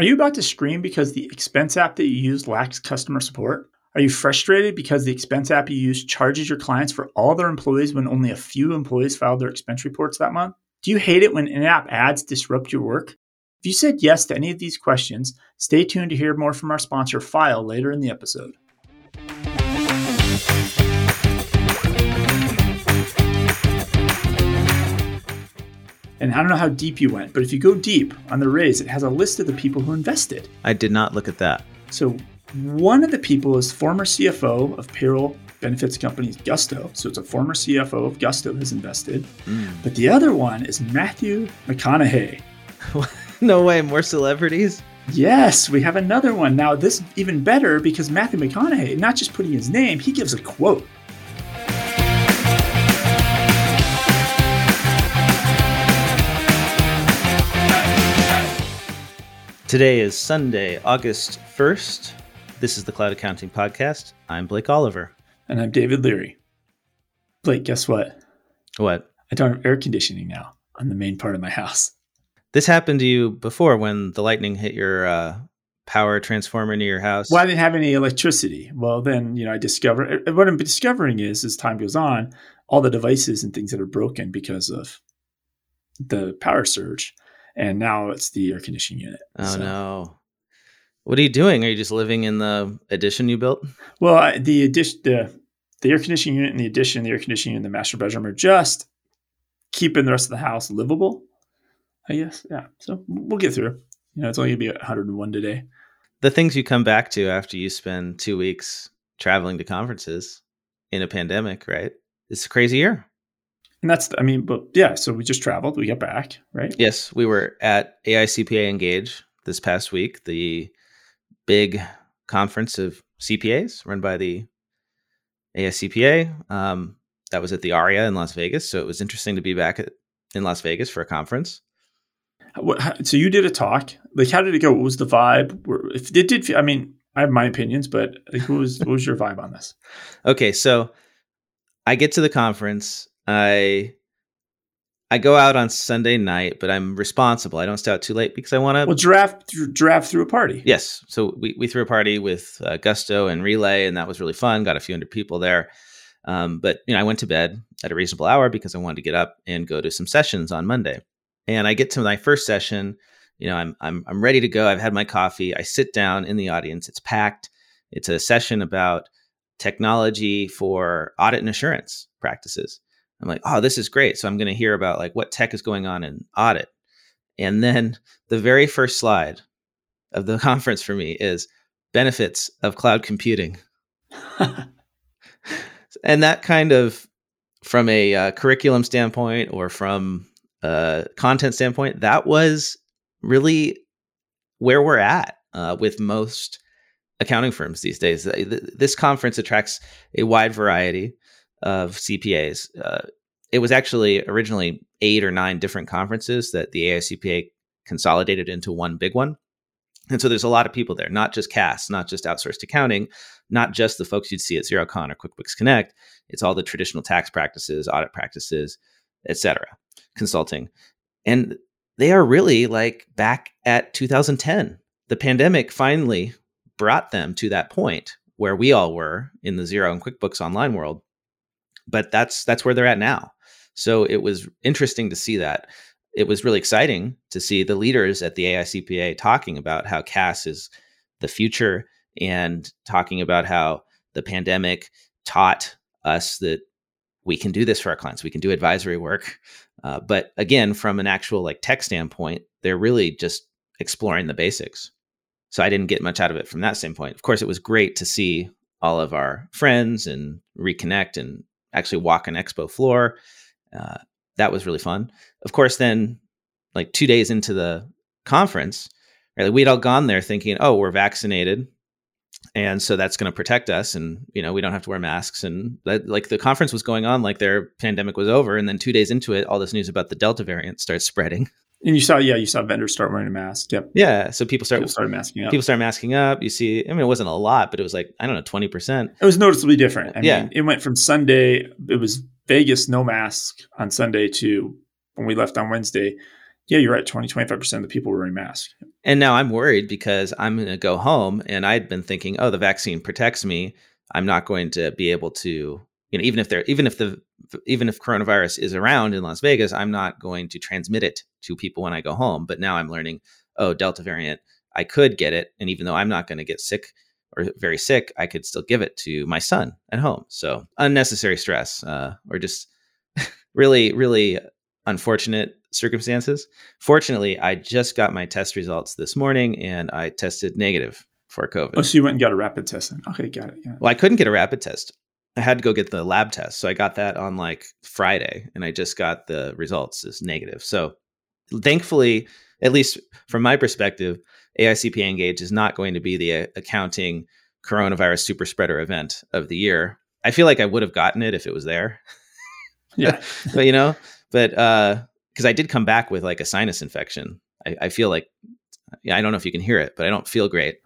Are you about to scream because the expense app that you use lacks customer support? Are you frustrated because the expense app you use charges your clients for all their employees when only a few employees filed their expense reports that month? Do you hate it when in app ads disrupt your work? If you said yes to any of these questions, stay tuned to hear more from our sponsor, Fyle, later in the episode. And I don't know how deep you went, but if you go deep on the raise, it has a list of the people who invested. I did not look at that. So one of the people is former CFO of payroll benefits company Gusto. So it's a former CFO of Gusto has invested. Mm. But the other one is Matthew McConaughey. no way, more celebrities? Yes, we have another one. Now, this even better because Matthew McConaughey, not just putting his name, he gives a quote. Today is Sunday, August 1st. This is the Cloud Accounting Podcast. I'm Blake Oliver. And I'm David Leary. Blake, guess what? What? I don't have air conditioning now on the main part of my house. This happened to you before when the lightning hit your uh, power transformer near your house. Well, I didn't have any electricity. Well, then, you know, I discover what I'm discovering is as time goes on, all the devices and things that are broken because of the power surge and now it's the air conditioning unit. Oh so. no! What are you doing? Are you just living in the addition you built? Well, the addition, the the air conditioning unit and the addition, the air conditioning unit and the master bedroom are just keeping the rest of the house livable. I guess, yeah. So we'll get through. You know, it's only gonna be 101 today. The things you come back to after you spend two weeks traveling to conferences in a pandemic, right? It's a crazy year. And that's, I mean, but yeah, so we just traveled, we got back, right? Yes, we were at AICPA Engage this past week, the big conference of CPAs run by the AICPA. Um, that was at the ARIA in Las Vegas. So it was interesting to be back at, in Las Vegas for a conference. What, so you did a talk. Like, how did it go? What was the vibe? If it did, I mean, I have my opinions, but like, what was what was your vibe on this? Okay, so I get to the conference I I go out on Sunday night, but I'm responsible. I don't stay out too late because I want to. Well, draft draft through a party. Yes, so we we threw a party with uh, Gusto and Relay, and that was really fun. Got a few hundred people there. Um, but you know, I went to bed at a reasonable hour because I wanted to get up and go to some sessions on Monday. And I get to my first session. You know, I'm I'm I'm ready to go. I've had my coffee. I sit down in the audience. It's packed. It's a session about technology for audit and assurance practices. I'm like, oh, this is great. So I'm going to hear about like what tech is going on in audit. And then the very first slide of the conference for me is benefits of cloud computing. and that kind of, from a uh, curriculum standpoint or from a content standpoint, that was really where we're at uh, with most accounting firms these days. This conference attracts a wide variety of CPAs. Uh, it was actually originally eight or nine different conferences that the AICPA consolidated into one big one. And so there's a lot of people there, not just CAS, not just outsourced accounting, not just the folks you'd see at Xerocon or QuickBooks Connect. It's all the traditional tax practices, audit practices, etc., consulting. And they are really like back at 2010. The pandemic finally brought them to that point where we all were in the Xero and QuickBooks online world but that's that's where they're at now. So it was interesting to see that. It was really exciting to see the leaders at the AICPA talking about how CAS is the future and talking about how the pandemic taught us that we can do this for our clients. We can do advisory work. Uh, but again, from an actual like tech standpoint, they're really just exploring the basics. So I didn't get much out of it from that standpoint. Of course, it was great to see all of our friends and reconnect and actually walk an expo floor. Uh, that was really fun. Of course, then like two days into the conference, right, like we'd all gone there thinking, oh, we're vaccinated. And so that's going to protect us, and you know we don't have to wear masks. And that, like the conference was going on, like their pandemic was over, and then two days into it, all this news about the Delta variant starts spreading. And you saw, yeah, you saw vendors start wearing a mask. Yep. Yeah. So people start people started masking up. People start masking up. You see, I mean, it wasn't a lot, but it was like I don't know, twenty percent. It was noticeably different. I yeah. Mean, it went from Sunday. It was Vegas no mask on Sunday to when we left on Wednesday Yeah, you're right. 20, 25% of the people were wearing masks. And now I'm worried because I'm going to go home and I'd been thinking, oh, the vaccine protects me. I'm not going to be able to, you know, even if there, even if the, even if coronavirus is around in Las Vegas, I'm not going to transmit it to people when I go home. But now I'm learning, oh, Delta variant, I could get it. And even though I'm not going to get sick or very sick, I could still give it to my son at home. So unnecessary stress, uh, or just really, really unfortunate circumstances. Fortunately, I just got my test results this morning and I tested negative for COVID. Oh, so you went and got a rapid test then? Okay, got it. Yeah. Well, I couldn't get a rapid test. I had to go get the lab test. So I got that on like Friday and I just got the results as negative. So thankfully, at least from my perspective, AICPA Engage is not going to be the uh, accounting coronavirus super spreader event of the year. I feel like I would have gotten it if it was there. Yeah. but you know, but uh because I did come back with like a sinus infection. I, I, feel like yeah, I don't know if you can hear it, but I don't feel great.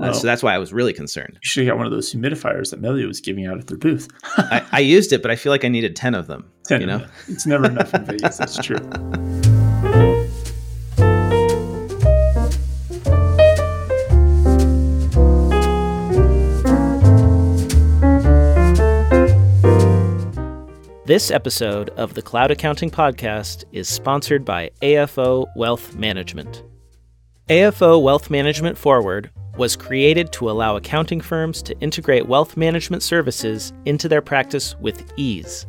Uh, so that's why I was really concerned. You should have got one of those humidifiers that Melia was giving out at their booth. I, I, used it, but I feel like I needed ten of them. Ten, you know, it's never enough in Vegas. That's true. This episode of the Cloud Accounting Podcast is sponsored by AFO Wealth Management. AFO Wealth Management Forward was created to allow accounting firms to integrate wealth management services into their practice with ease.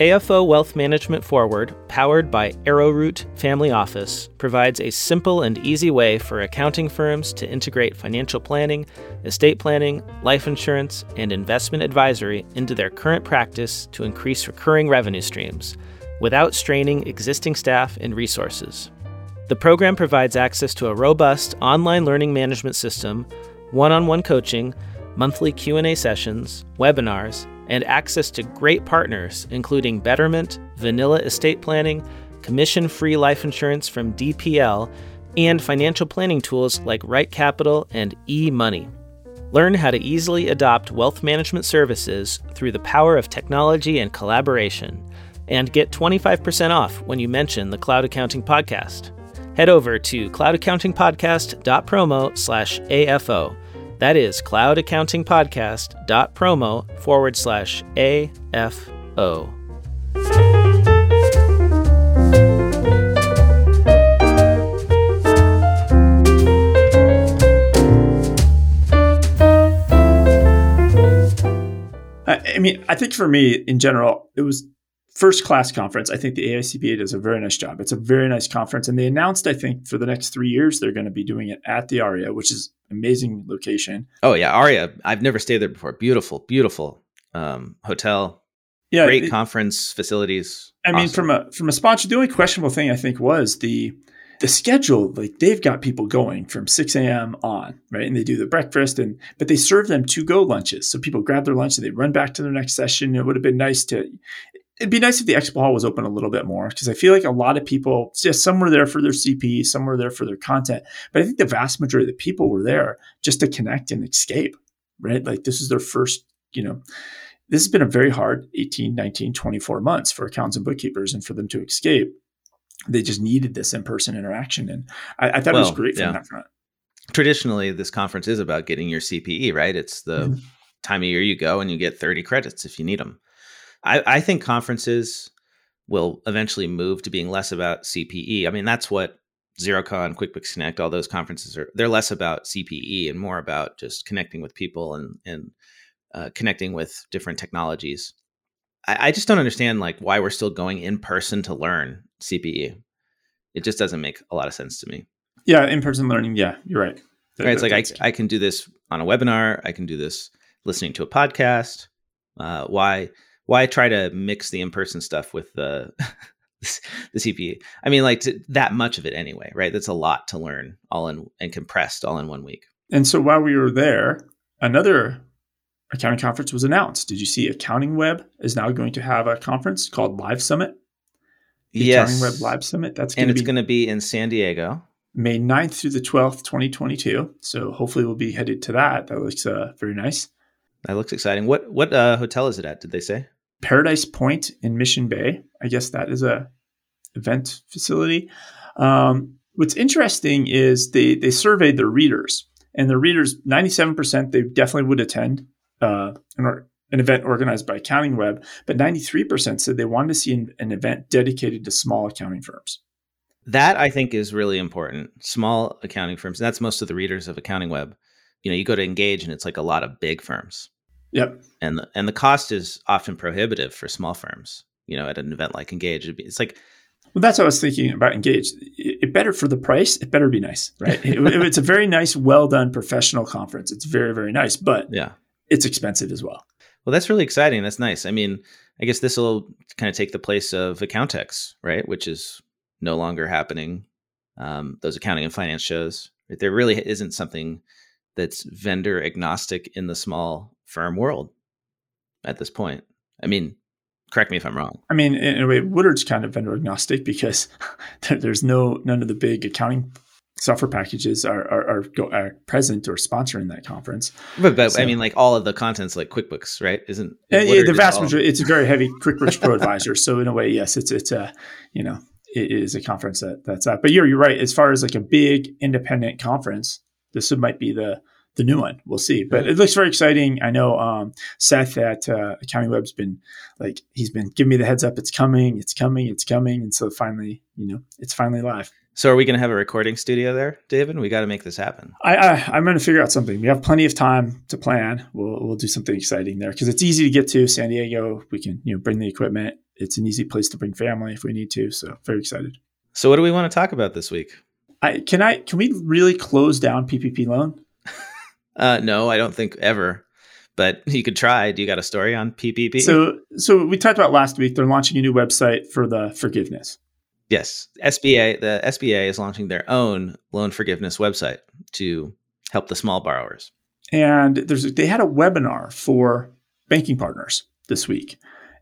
AFO Wealth Management Forward, powered by Arrowroot Family Office, provides a simple and easy way for accounting firms to integrate financial planning, estate planning, life insurance, and investment advisory into their current practice to increase recurring revenue streams without straining existing staff and resources. The program provides access to a robust online learning management system, one-on-one coaching, monthly Q&A sessions, webinars, and access to great partners, including Betterment, Vanilla Estate Planning, commission free life insurance from DPL, and financial planning tools like Right Capital and eMoney. Learn how to easily adopt wealth management services through the power of technology and collaboration, and get 25% off when you mention the Cloud Accounting Podcast. Head over to cloudaccountingpodcast.promo slash AFO that is cloudaccountingpodcast.promo forward slash AFO. I mean, I think for me in general, it was first class conference. I think the AICPA does a very nice job. It's a very nice conference. And they announced, I think, for the next three years, they're going to be doing it at the ARIA, which is amazing location. Oh, yeah. ARIA. I've never stayed there before. Beautiful, beautiful um, hotel. Yeah. Great it, conference facilities. I awesome. mean, from a from a sponsor, the only questionable thing I think was the the schedule, like they've got people going from 6 a.m. on, right? And they do the breakfast and but they serve them to go lunches. So people grab their lunch and they run back to their next session. It would have been nice to it'd be nice if the expo hall was open a little bit more because I feel like a lot of people, yeah, some were there for their CP, some were there for their content, but I think the vast majority of the people were there just to connect and escape, right? Like this is their first, you know, this has been a very hard 18, 19, 24 months for accountants and bookkeepers and for them to escape. They just needed this in-person interaction. And I, I thought well, it was great from that front. Traditionally, this conference is about getting your CPE, right? It's the mm-hmm. time of year you go and you get 30 credits if you need them. I, I think conferences will eventually move to being less about CPE. I mean, that's what Xerocon, QuickBooks Connect, all those conferences are. They're less about CPE and more about just connecting with people and and uh, connecting with different technologies. I, I, just don't understand like why we're still going in person to learn CPE. It just doesn't make a lot of sense to me. Yeah, in person learning. Yeah, you're right. That, right. It's like I, I can do this on a webinar. I can do this listening to a podcast. Uh, why why try to mix the in-person stuff with the the CPE? I mean, like to, that much of it anyway, right? That's a lot to learn all in and compressed all in one week. And so while we were there, another accounting conference was announced. Did you see Accounting Web is now going to have a conference called Live Summit? The yes. Accounting Web Live Summit. That's going and it's going to be in San Diego. May 9th through the 12th, 2022. So hopefully we'll be headed to that. That looks uh, very nice. That looks exciting. What what uh, hotel is it at? Did they say? Paradise Point in Mission Bay. I guess that is a event facility. Um, what's interesting is they they surveyed their readers, and the readers, ninety seven percent, they definitely would attend uh, an, an event organized by Accounting Web, but ninety three percent said they wanted to see an, an event dedicated to small accounting firms. That I think is really important. Small accounting firms. That's most of the readers of Accounting Web. You know, you go to Engage, and it's like a lot of big firms. Yep. And the, and the cost is often prohibitive for small firms. You know, at an event like Engage, be, it's like well, that's what I was thinking about Engage. It, it better for the price. It better be nice, right? it, it's a very nice, well done, professional conference. It's very, very nice, but yeah, it's expensive as well. Well, that's really exciting. That's nice. I mean, I guess this will kind of take the place of Accountex, right? Which is no longer happening. Um, those accounting and finance shows. There really isn't something that's vendor agnostic in the small firm world at this point. I mean, correct me if I'm wrong. I mean, in a way, Woodard's kind of vendor agnostic because there's no none of the big accounting software packages are are, are, go, are present or sponsoring that conference. But, but so, I mean, like all of the contents, like QuickBooks, right? Isn't eh, yeah, the vast majority? It's a very heavy QuickBooks Pro Advisor. So in a way, yes, it's it's a you know it is a conference that that's that. But you're you're right. As far as like a big independent conference, this might be the the new one. We'll see, but it looks very exciting. I know um, Seth at uh, Accounting Web's been like he's been giving me the heads up. It's coming. It's coming. It's coming. And so finally, you know, it's finally live. So are we going to have a recording studio there, David? We got to make this happen. I, I am going to figure out something. We have plenty of time to plan. We'll we'll do something exciting there because it's easy to get to San Diego. We can you know bring the equipment. It's an easy place to bring family if we need to. So very excited. So what do we want to talk about this week? I can I can we really close down PPP loan? Uh, no, I don't think ever. But you could try. Do you got a story on PPP? So, so we talked about last week. They're launching a new website for the forgiveness. Yes, SBA. The SBA is launching their own loan forgiveness website to help the small borrowers. And there's they had a webinar for banking partners this week.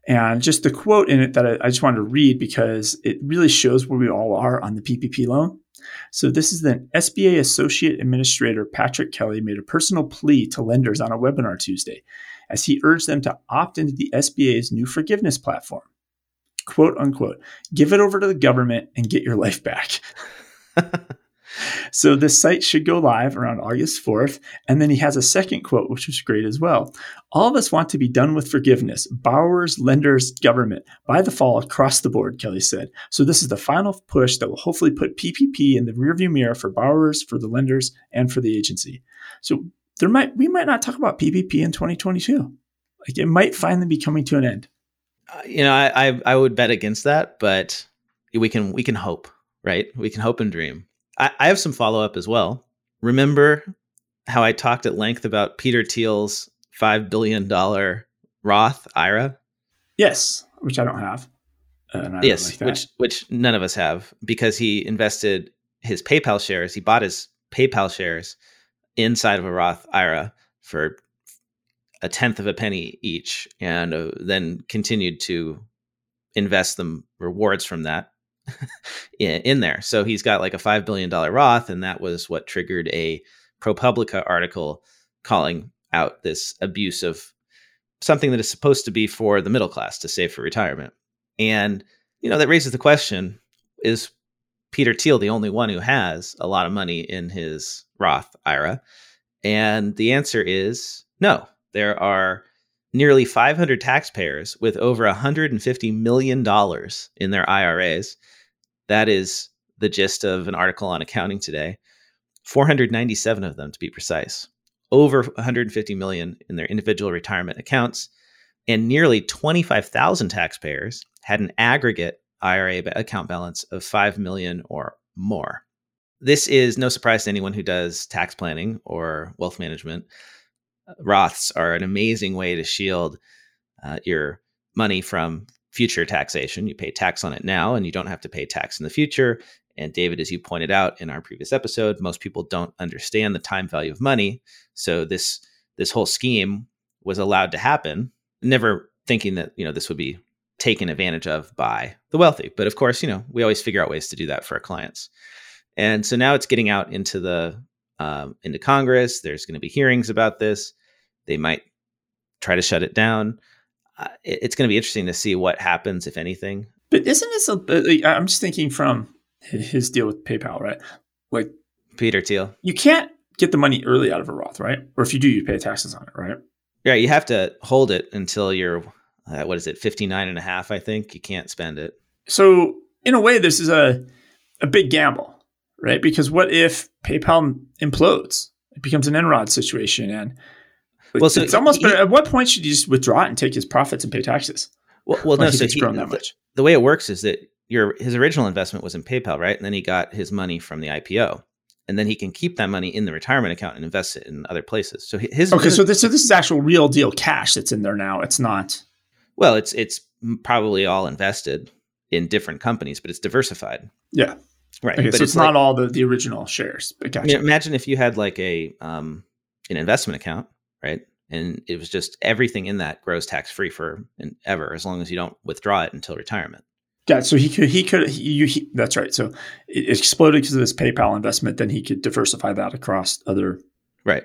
And just the quote in it that I, just wanted to read because it really shows where we all are on the PPP loan. So this is the SBA Associate Administrator Patrick Kelly made a personal plea to lenders on a webinar Tuesday as he urged them to opt into the SBA's new forgiveness platform. Quote unquote, give it over to the government and get your life back. So this site should go live around August 4th. And then he has a second quote, which was great as well. All of us want to be done with forgiveness, borrowers, lenders, government, by the fall across the board, Kelly said. So this is the final push that will hopefully put PPP in the rearview mirror for borrowers, for the lenders, and for the agency. So there might we might not talk about PPP in 2022. Like it might finally be coming to an end. Uh, you know, I, I I would bet against that, but we can we can hope, right? We can hope and dream. I, I have some follow up as well. Remember how I talked at length about Peter Thiel's five billion dollar Roth IRA? Yes, which I don't have. Uh, yes, like which which none of us have because he invested his PayPal shares. He bought his PayPal shares inside of a Roth IRA for a tenth of a penny each, and uh, then continued to invest the rewards from that in, there. So he's got like a $5 billion Roth, and that was what triggered a ProPublica article calling out this abuse of something that is supposed to be for the middle class to save for retirement. And, you know, that raises the question is Peter Thiel the only one who has a lot of money in his Roth IRA? And the answer is no. There are nearly 500 taxpayers with over $150 million in their IRAs that is the gist of an article on accounting today. 497 of them, to be precise, over 150 million in their individual retirement accounts, and nearly 25,000 taxpayers had an aggregate IRA account balance of 5 million or more. This is no surprise to anyone who does tax planning or wealth management. Roths are an amazing way to shield uh, your money from future taxation. You pay tax on it now and you don't have to pay tax in the future. And David, as you pointed out in our previous episode, most people don't understand the time value of money. So this this whole scheme was allowed to happen, never thinking that, you know, this would be taken advantage of by the wealthy. But of course, you know, we always figure out ways to do that for our clients. And so now it's getting out into the um, into Congress. There's going to be hearings about this. They might try to shut it down it's going to be interesting to see what happens if anything. But isn't this a? I'm just thinking from his deal with PayPal, right? Like Peter Thiel. You can't get the money early out of a Roth, right? Or if you do, you pay taxes on it, right? Yeah, you have to hold it until you're uh, what is it, 59 and a half, I think. You can't spend it. So, in a way, this is a a big gamble, right? Because what if PayPal implodes? It becomes an Enron situation and well, so it's almost. He, at what point should you just withdraw it and take his profits and pay taxes? Well, well no. So he, grown that much. The, the way it works is that your his original investment was in PayPal, right? And then he got his money from the IPO, and then he can keep that money in the retirement account and invest it in other places. So his okay. His, so this so this is actual real deal cash that's in there now. It's not. Well, it's it's probably all invested in different companies, but it's diversified. Yeah. Right. Okay, but so it's, it's not like, all the, the original shares. Gotcha. Imagine if you had like a um an investment account right? And it was just everything in that grows tax free for and ever, as long as you don't withdraw it until retirement. Yeah, so he could he could he, he, that's right. So it exploded because of this PayPal investment. Then he could diversify that across other right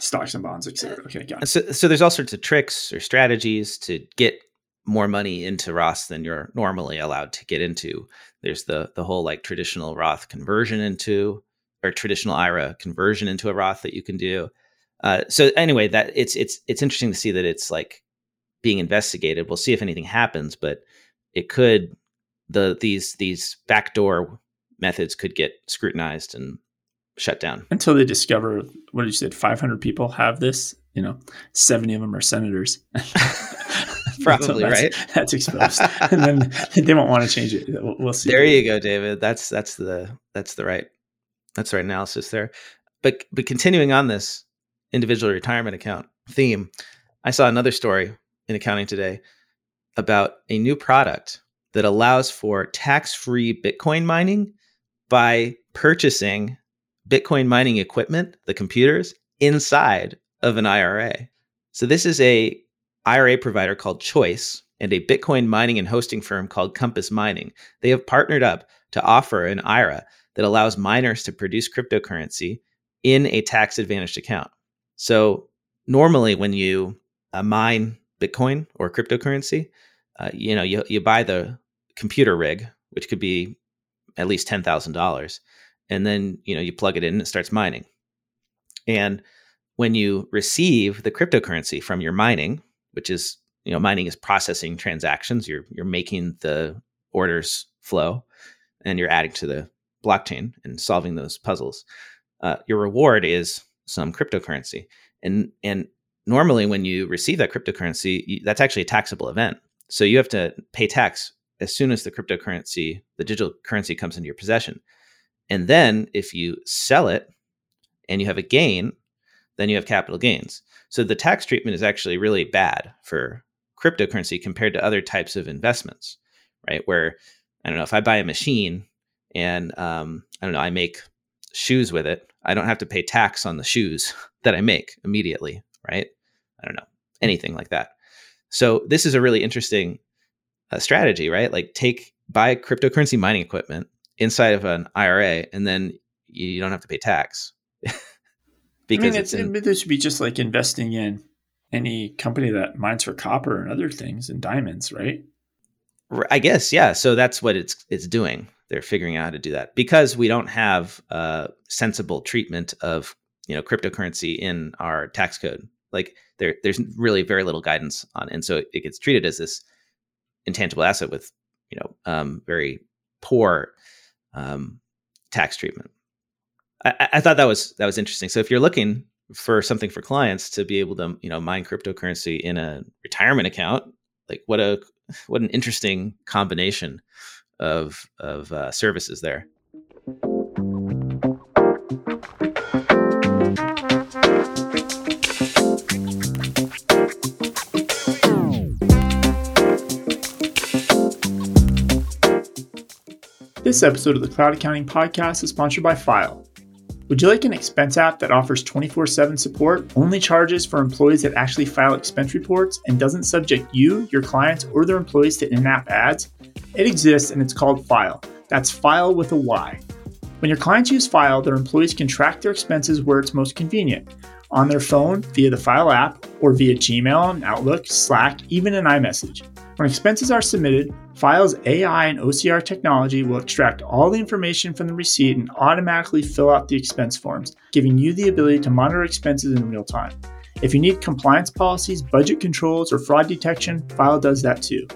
stocks and bonds, etc. Okay, got it. So, so there's all sorts of tricks or strategies to get more money into Roth than you're normally allowed to get into. There's the the whole like traditional Roth conversion into or traditional IRA conversion into a Roth that you can do. Uh, so anyway, that it's it's it's interesting to see that it's like being investigated. We'll see if anything happens, but it could the these these backdoor methods could get scrutinized and shut down. Until they discover what did you say 500 people have this? You know 70 of them are senators. Probably that's, right? that's exposed. And then they won't want to change it. We'll, we'll see. There you go david. That's that's the that's the right that's the right analysis there. But but continuing on this individual retirement account theme, I saw another story in accounting today about a new product that allows for tax free Bitcoin mining by purchasing Bitcoin mining equipment, the computers, inside of an IRA. So this is a IRA provider called Choice and a Bitcoin mining and hosting firm called Compass Mining. They have partnered up to offer an IRA that allows miners to produce cryptocurrency in a tax advantaged account. So normally when you uh, mine Bitcoin or cryptocurrency, uh, you know, you, you buy the computer rig, which could be at least $10,000. And then, you know, you plug it in and it starts mining. And when you receive the cryptocurrency from your mining, which is, you know, mining is processing transactions, you're, you're making the orders flow and you're adding to the blockchain and solving those puzzles. Uh, your reward is some cryptocurrency. And and normally when you receive that cryptocurrency, you, that's actually a taxable event. So you have to pay tax as soon as the cryptocurrency, the digital currency comes into your possession. And then if you sell it and you have a gain, then you have capital gains. So the tax treatment is actually really bad for cryptocurrency compared to other types of investments, right? Where I don't know if I buy a machine and um, I don't know I make shoes with it, I don't have to pay tax on the shoes that I make immediately, right? I don't know, anything like that. So this is a really interesting uh, strategy, right? Like take buy cryptocurrency mining equipment inside of an IRA, and then you don't have to pay tax because I mean, it's, in, this should be just like investing in any company that mines for copper and other things and diamonds, right? I guess, yeah. So that's what it's it's doing they're figuring out how to do that. Because we don't have sensible treatment of you know cryptocurrency in our tax code like there there's really very little guidance on and so it gets treated as this intangible asset with you know um, very poor um, tax treatment. I, I thought that was that was interesting. So if you're looking for something for clients to be able to you know mine cryptocurrency in a retirement account like what a what an interesting combination of of uh, services there. This episode of the Cloud Accounting Podcast is sponsored by Fyle. Would you like an expense app that offers 24 7 support, only charges for employees that actually file expense reports, and doesn't subject you, your clients, or their employees to in app ads? It exists and it's called Fyle. That's Fyle with a Y. When your clients use Fyle, their employees can track their expenses where it's most convenient on their phone via the Fyle app or via Gmail and Outlook, Slack, even an iMessage. When expenses are submitted, Fyle's AI and OCR technology will extract all the information from the receipt and automatically fill out the expense forms, giving you the ability to monitor expenses in real time. If you need compliance policies, budget controls, or fraud detection, Fyle does that too.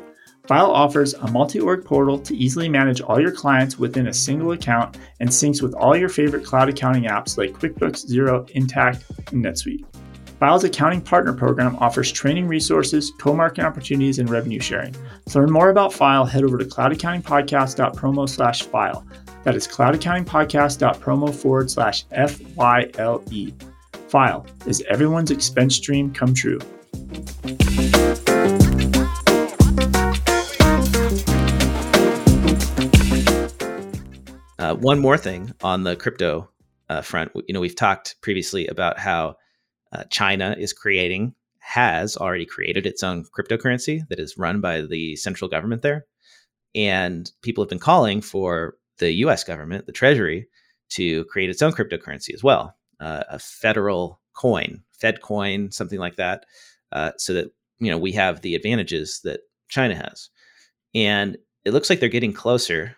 Fyle offers a multi org portal to easily manage all your clients within a single account and syncs with all your favorite cloud accounting apps like QuickBooks, Xero, Intacct, and NetSuite. Fyle's accounting partner program offers training resources, co-marketing opportunities, and revenue sharing. To learn more about Fyle, head over to cloudaccountingpodcast.promo slash fyle. That is cloudaccountingpodcast.promo forward slash F-Y-L-E. Fyle is everyone's expense dream come true. Uh, one more thing on the crypto uh, front, you know, we've talked previously about how uh, China is creating, has already created its own cryptocurrency that is run by the central government there. And people have been calling for the US government, the Treasury, to create its own cryptocurrency as well, uh, a federal coin, Fed coin, something like that, uh, so that you know we have the advantages that China has. And it looks like they're getting closer.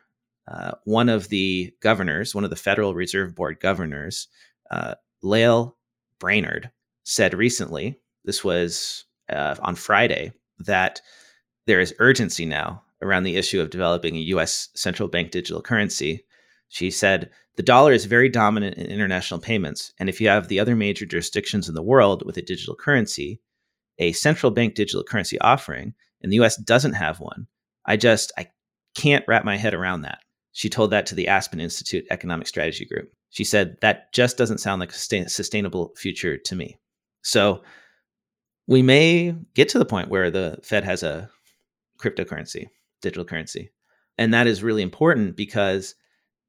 Uh, one of the governors, one of the Federal Reserve Board governors, uh, Lael Brainard, said recently, this was uh, on Friday, that there is urgency now around the issue of developing a US central bank digital currency. She said, the dollar is very dominant in international payments. And if you have the other major jurisdictions in the world with a digital currency, a central bank digital currency offering, and the US doesn't have one, I just, I can't wrap my head around that. She told that to the Aspen Institute Economic Strategy Group. She said, that just doesn't sound like a sustainable future to me. So we may get to the point where the Fed has a cryptocurrency, digital currency. And that is really important because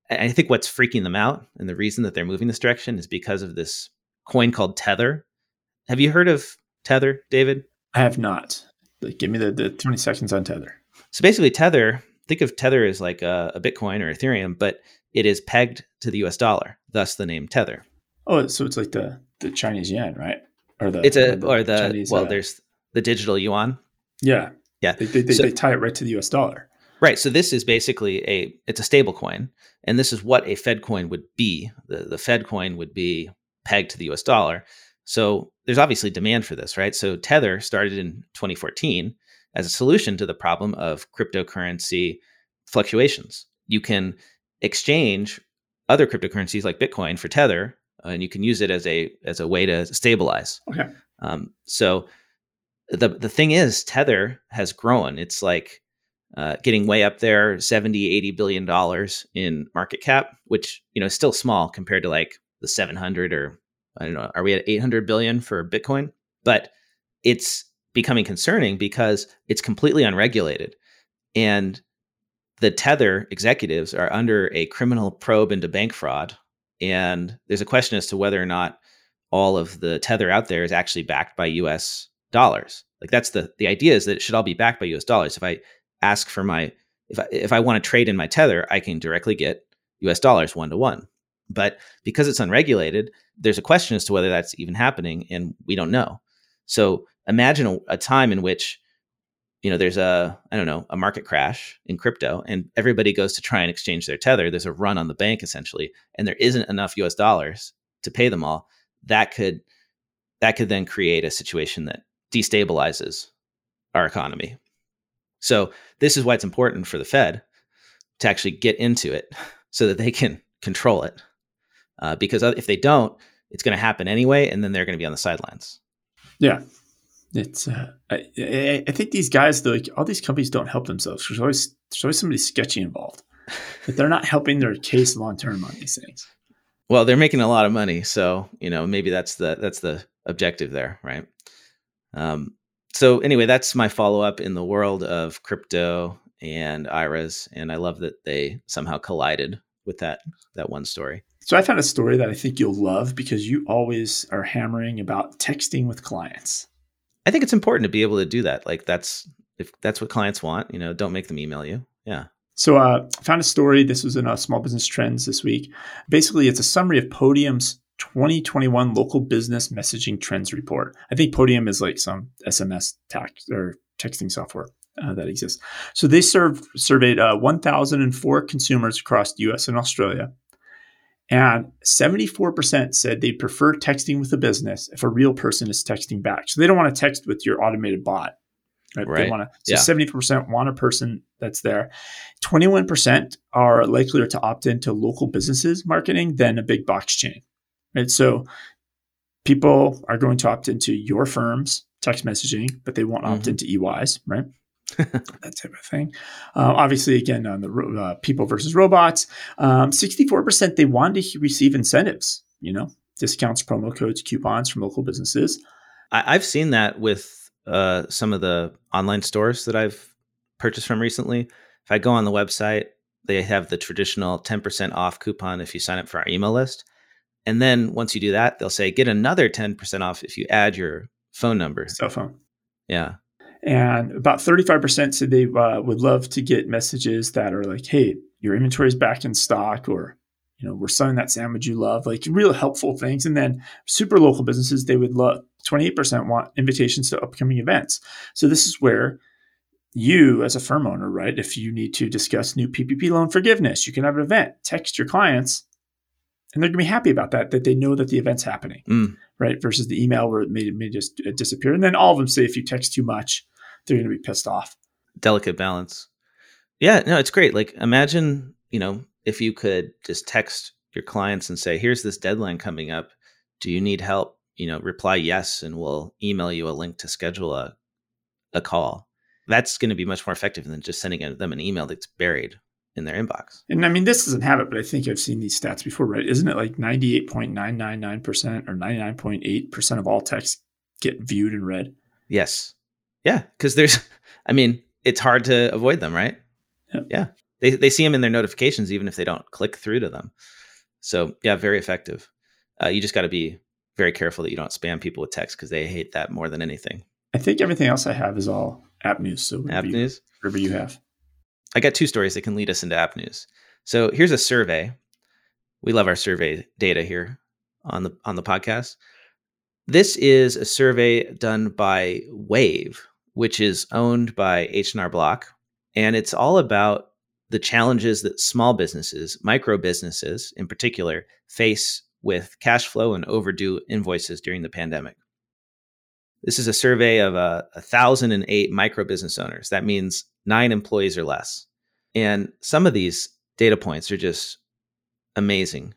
I think what's freaking them out and the reason that they're moving this direction is because of this coin called Tether. Have you heard of Tether, David? I have not. Give me the, the 20 seconds on Tether. So basically, Tether, think of Tether as like a, a Bitcoin or Ethereum, but it is pegged to the US dollar, thus the name Tether. Oh, so it's like the, the Chinese yen, right? Or the it's a or the, Chinese, well, uh, there's the digital yuan. Yeah, yeah. They, they, so, they, tie it right to the U.S. dollar. Right. So this is basically a it's a stable coin, and this is what a Fed coin would be. The the Fed coin would be pegged to the U.S. dollar. So there's obviously demand for this, right? So Tether started in 2014 as a solution to the problem of cryptocurrency fluctuations. You can exchange other cryptocurrencies like Bitcoin for Tether and you can use it as a as a way to stabilize. Okay. Um, so the the thing is, Tether has grown. It's like uh, getting way up there 70 80 billion dollars in market cap which you know is still small compared to like the 700 or i don't know are we at 800 billion for bitcoin but it's becoming concerning because it's completely unregulated and the tether executives are under a criminal probe into bank fraud and there's a question as to whether or not all of the tether out there is actually backed by US dollars. Like that's the the idea is that it should all be backed by US dollars. If I ask for my if I, if I want to trade in my tether, I can directly get US dollars one to one. But because it's unregulated, there's a question as to whether that's even happening, and we don't know. So imagine a, a time in which you know there's a i don't know a market crash in crypto and everybody goes to try and exchange their tether. There's a run on the bank essentially and there isn't enough us dollars to pay them all. That could that could then create a situation that destabilizes our economy. So this is why it's important for the fed to actually get into it so that they can control it uh, because if they don't it's going to happen anyway and then they're going to be on the sidelines. Yeah it's uh, I, I think these guys like all these companies don't help themselves. There's always there's always somebody sketchy involved. But they're not helping their case long term on these things. Well, they're making a lot of money, so you know maybe that's the that's the objective there, right? Um, so anyway, that's my follow up in the world of crypto and IRAs, and I love that they somehow collided with that that one story. So I found a story that I think you'll love because you always are hammering about texting with clients. I think it's important to be able to do that. Like that's if that's what clients want, you know, don't make them email you. Yeah. So uh, I found a story. This was in uh, Small Business Trends this week. Basically, it's a summary of Podium's 2021 local business messaging trends report. I think Podium is like some SMS tax or texting software. uh, that exists. So they served, surveyed uh, 1,004 consumers across the US and Australia. And 74% said they prefer texting with a business if a real person is texting back. So they don't want to text with your automated bot. Right. right. They want to, so yeah. 70% want a person that's there. 21% are likelier to opt into local businesses marketing than a big box chain. Right. So people are going to opt into your firm's text messaging, but they won't mm-hmm. opt into EY's, right? that type of thing. Uh, obviously, again, on the uh, people versus robots, um, 64% they wanted to receive incentives, you know, discounts, promo codes, coupons from local businesses. I, have seen that with uh, some of the online stores that I've purchased from recently. If I go on the website, they have the traditional 10% off coupon if you sign up for our email list. And then once you do that, they'll say, get another 10% off if you add your phone number. Cell phone. Yeah. And about 35% said they uh, would love to get messages that are like, hey, your inventory is back in stock, or, you know, we're selling that sandwich you love, like real helpful things. And then super local businesses, they would love 28% want invitations to upcoming events. So this is where you as a firm owner, right? If you need to discuss new PPP loan forgiveness, you can have an event, text your clients, and they're going to be happy about that, that they know that the event's happening, mm. right? Versus the email where it may, it may just disappear. And then all of them say if you text too much, they're going to be pissed off. Delicate balance. Yeah, no, it's great. Like imagine, you know, if you could just text your clients and say, "Here's this deadline coming up. Do you need help?" You know, reply yes, and we'll email you a link to schedule a a call. That's going to be much more effective than just sending them an email that's buried in their inbox. And I mean, this doesn't have it, but I think I've seen these stats before, right? Isn't it like 98.999% or 99.8% of all texts get viewed and read? Yes. Yeah, because there's, I mean, it's hard to avoid them, right? Yeah. yeah. They, they see them in their notifications, even if they don't click through to them. So, yeah, very effective. Uh, you just got to be very careful that you don't spam people with text because they hate that more than anything. I think everything else I have is all app news. So, app you, news? Whatever you have. I got two stories that can lead us into app news. So, here's a survey. We love our survey data here on the on the podcast. This is a survey done by Wave, which is owned by H&R Block, and it's all about the challenges that small businesses, micro businesses in particular, face with cash flow and overdue invoices during the pandemic. This is a survey of uh, 1,008 micro business owners. That means nine employees or less. And some of these data points are just amazing.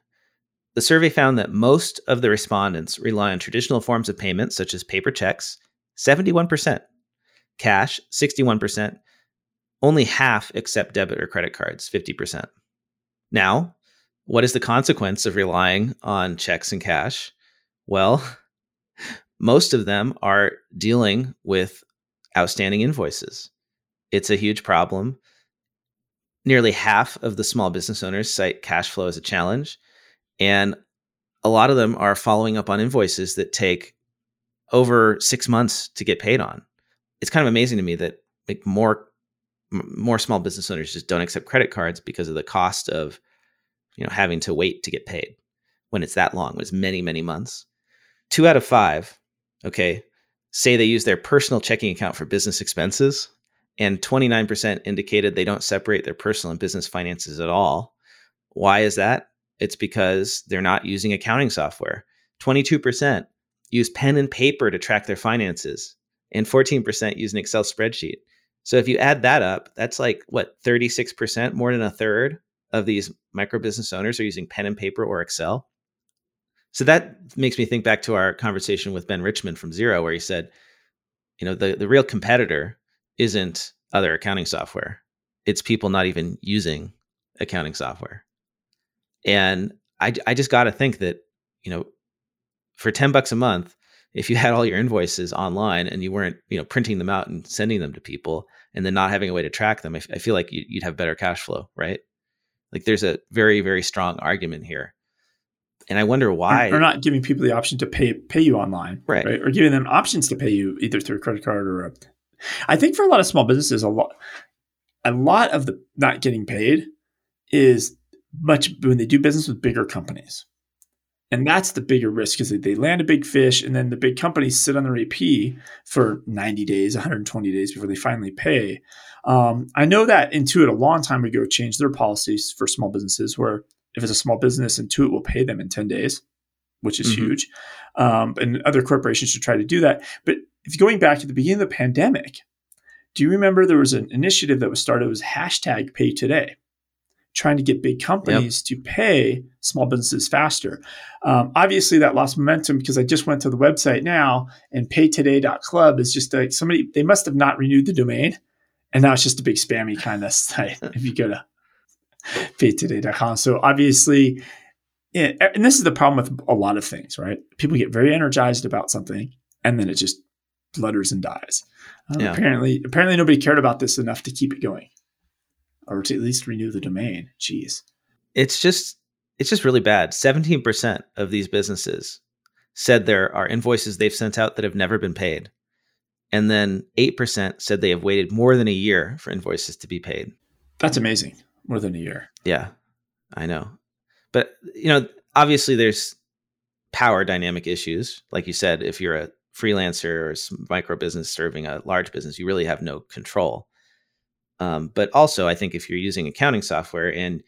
The survey found that most of the respondents rely on traditional forms of payment, such as paper checks, 71%, cash 61%, only half accept debit or credit cards 50%. Now, what is the consequence of relying on checks and cash? Well, most of them are dealing with outstanding invoices. It's a huge problem. Nearly half of the small business owners cite cash flow as a challenge. And a lot of them are following up on invoices that take over six months to get paid on it's kind of amazing to me that like more more small business owners just don't accept credit cards because of the cost of you know having to wait to get paid when it's that long when it's many many months. Two out of five okay say they use their personal checking account for business expenses and 29% indicated they don't separate their personal and business finances at all. Why is that? It's because they're not using accounting software. 22% use pen and paper to track their finances and 14% use an Excel spreadsheet. So if you add that up, that's like what 36%, more than a third of these micro business owners are using pen and paper or Excel. So that makes me think back to our conversation with Ben Richmond from Xero, where he said, you know, the, the real competitor isn't other accounting software. It's people not even using accounting software. And I, I just got to think that, you know, for 10 bucks a month, if you had all your invoices online and you weren't you know printing them out and sending them to people and then not having a way to track them I, f- I feel like you'd have better cash flow right? Like there's a very very strong argument here. And i wonder why or not giving people the option to pay pay you online right, right? or giving them options to pay you either through a credit card or a i think for a lot of small businesses a lot a lot of the not getting paid is much when they do business with bigger companies And that's the bigger risk because they land a big fish and then the big companies sit on their AP for 90 days, 120 days before they finally pay. Um, I know that Intuit a long time ago changed their policies for small businesses where if it's a small business, Intuit will pay them in 10 days, which is mm-hmm. huge. Um, and other corporations should try to do that. But if going back to the beginning of the pandemic, do you remember there was an initiative that was started? It was hashtag pay today trying to get big companies yep. to pay small businesses faster. Um, obviously, that lost momentum because I just went to the website now and paytoday.club is just like somebody, they must have not renewed the domain. And now it's just a big spammy kind of site if you go to paytoday.com. So obviously, it, and this is the problem with a lot of things, right? People get very energized about something and then it just flutters and dies. Um, yeah. Apparently, apparently nobody cared about this enough to keep it going or to at least renew the domain. Jeez. It's just it's just really bad. 17% of these businesses said there are invoices they've sent out that have never been paid. And then 8% said they have waited more than a year for invoices to be paid. That's amazing. More than a year. Yeah. I know. But you know, obviously there's power dynamic issues. Like you said, if you're a freelancer or micro business serving a large business, you really have no control. Um, but also, I think if you're using accounting software and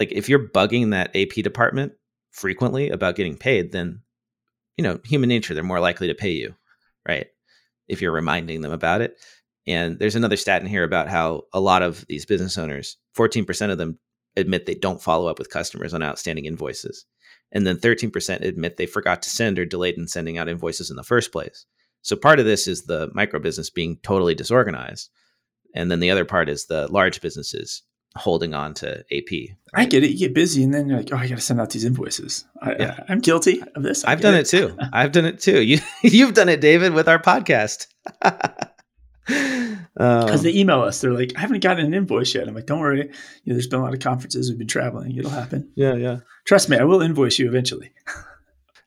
like if you're bugging that AP department frequently about getting paid, then you know human nature they're more likely to pay you, right? If you're reminding them about it. And there's another stat in here about how a lot of these business owners, 14% of them admit they don't follow up with customers on outstanding invoices. And then 13% admit they forgot to send or delayed in sending out invoices in the first place. So part of this is the micro business being totally disorganized and then the other part is the large businesses holding on to AP. Right? I get it. You get busy, and then you're like, "Oh, I got to send out these invoices." I, yeah. I, am guilty of this. I have done it. it too. I've done it too. You you've done it, David, with our podcast. Because um, they email us, they're like, "I haven't gotten an invoice yet." I'm like, "Don't worry. You know, there's been a lot of conferences. We've been traveling. It'll happen." Yeah, yeah. Trust me, I will invoice you eventually.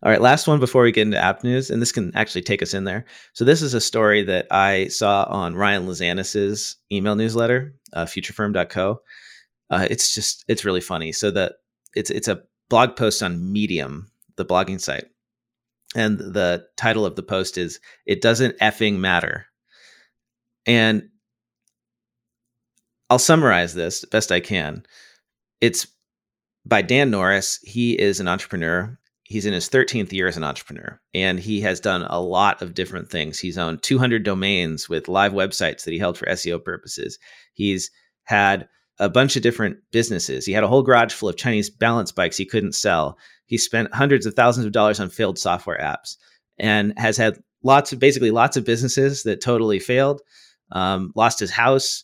All right, last one before we get into app news, and this can actually take us in there. So this is a story that I saw on Ryan Lazanis's email newsletter, uh, futurefirm.co. Uh, it's just it's really funny. So that it's it's a blog post on Medium, the blogging site, and the title of the post is "It doesn't effing matter," and I'll summarize this best I can. It's by Dan Norris. He is an entrepreneur he's in his 13th year as an entrepreneur and he has done a lot of different things. He's owned 200 domains with live websites that he held for SEO purposes. He's had a bunch of different businesses. He had a whole garage full of Chinese balance bikes he couldn't sell. He spent hundreds of thousands of dollars on failed software apps and has had lots of basically lots of businesses that totally failed. Um, lost his house,